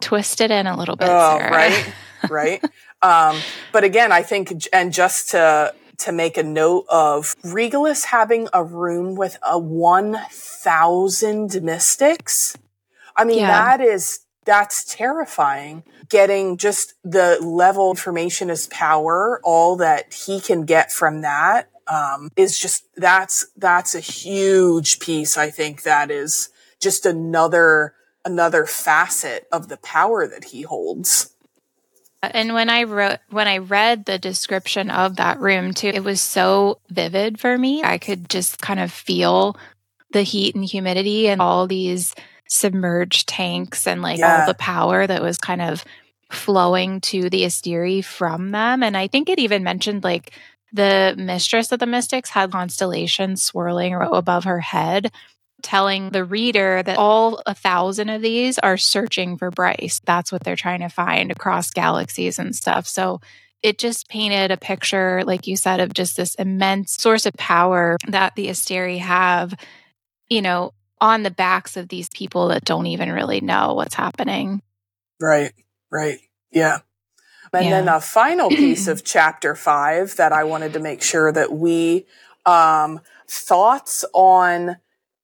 twist it in a little bit. Oh, Sarah. right, right. um, but again, I think, and just to to make a note of Rigelus having a room with a one thousand mystics. I mean, yeah. that is that's terrifying. Getting just the level information is power, all that he can get from that um, is just that's that's a huge piece. I think that is just another another facet of the power that he holds. And when I wrote when I read the description of that room too, it was so vivid for me. I could just kind of feel the heat and humidity and all these submerged tanks and like yeah. all the power that was kind of flowing to the Asteri from them. And I think it even mentioned like the mistress of the mystics had constellations swirling above her head, telling the reader that all a thousand of these are searching for Bryce. That's what they're trying to find across galaxies and stuff. So it just painted a picture, like you said, of just this immense source of power that the Asteri have, you know, on the backs of these people that don't even really know what's happening. Right, right. Yeah. And yeah. then a final piece of chapter five that I wanted to make sure that we, um, thoughts on,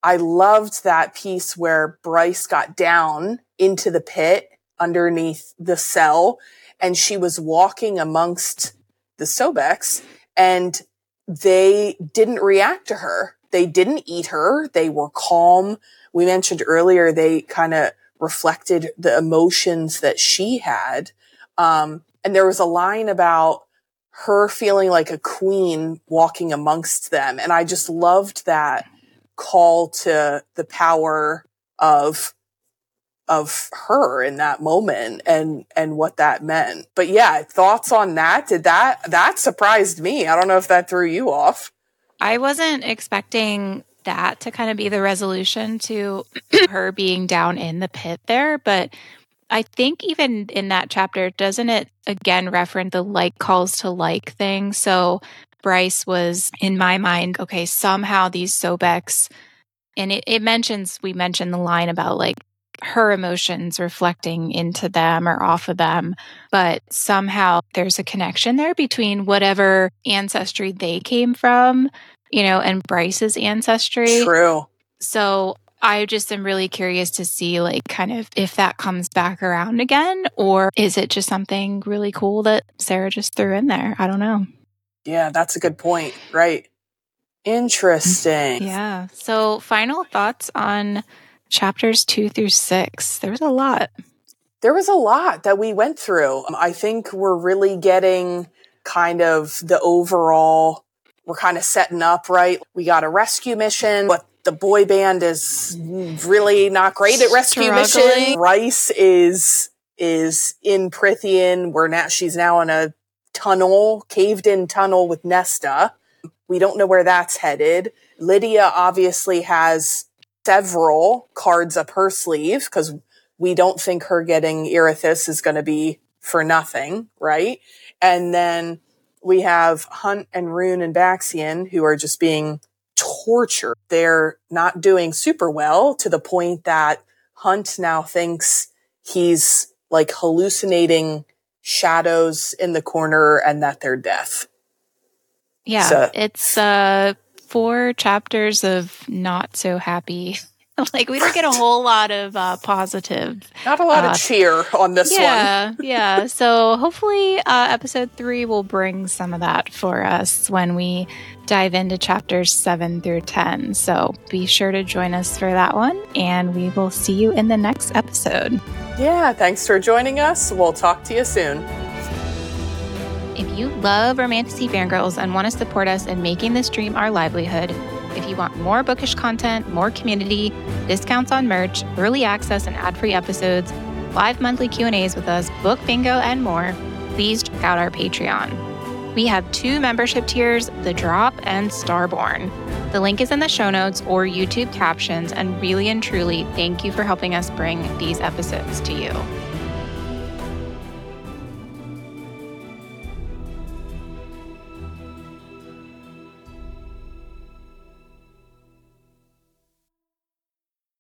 I loved that piece where Bryce got down into the pit underneath the cell and she was walking amongst the Sobeks and they didn't react to her. They didn't eat her. They were calm. We mentioned earlier they kind of reflected the emotions that she had. Um, and there was a line about her feeling like a queen walking amongst them. And I just loved that call to the power of of her in that moment and and what that meant. But yeah, thoughts on that? Did that that surprised me. I don't know if that threw you off. I wasn't expecting that to kind of be the resolution to her being down in the pit there, but I think even in that chapter, doesn't it again reference the like calls to like thing? So Bryce was in my mind, okay, somehow these Sobeks, and it, it mentions, we mentioned the line about like her emotions reflecting into them or off of them, but somehow there's a connection there between whatever ancestry they came from, you know, and Bryce's ancestry. True. So I just am really curious to see, like, kind of if that comes back around again, or is it just something really cool that Sarah just threw in there? I don't know. Yeah, that's a good point. Right. Interesting. Mm, yeah. So, final thoughts on chapters two through six. There was a lot. There was a lot that we went through. Um, I think we're really getting kind of the overall we're kind of setting up, right? We got a rescue mission, but the boy band is really not great at rescue Struggling. mission. Bryce is is in Prythian. We're now, she's now in a tunnel, caved in tunnel with Nesta. We don't know where that's headed. Lidia obviously has several cards up her sleeve because we don't think her getting Irithys is going to be for nothing, right? And then we have Hunt and Ruhn and Baxian who are just being tortured. They're not doing super well to the point that Hunt now thinks he's like hallucinating shadows in the corner and that they're deaf. Yeah, so, it's uh four chapters of not so happy. like we don't get a whole lot of uh, positive. Not a lot uh, of cheer on this yeah, one. Yeah, yeah. So hopefully, uh, episode three will bring some of that for us when we dive into chapters seven through ten. So be sure to join us for that one, and we will see you in the next episode. Yeah, thanks for joining us. We'll talk to you soon. If you love Romantasy Fangirls and want to support us in making this dream our livelihood, if you want more bookish content, more community, discounts on merch, early access and ad-free episodes, live monthly Q&As with us, book bingo and more, please check out our Patreon. We have two membership tiers, The Drop and Starborn. The link is in the show notes or YouTube captions, and really and truly, thank you for helping us bring these episodes to you.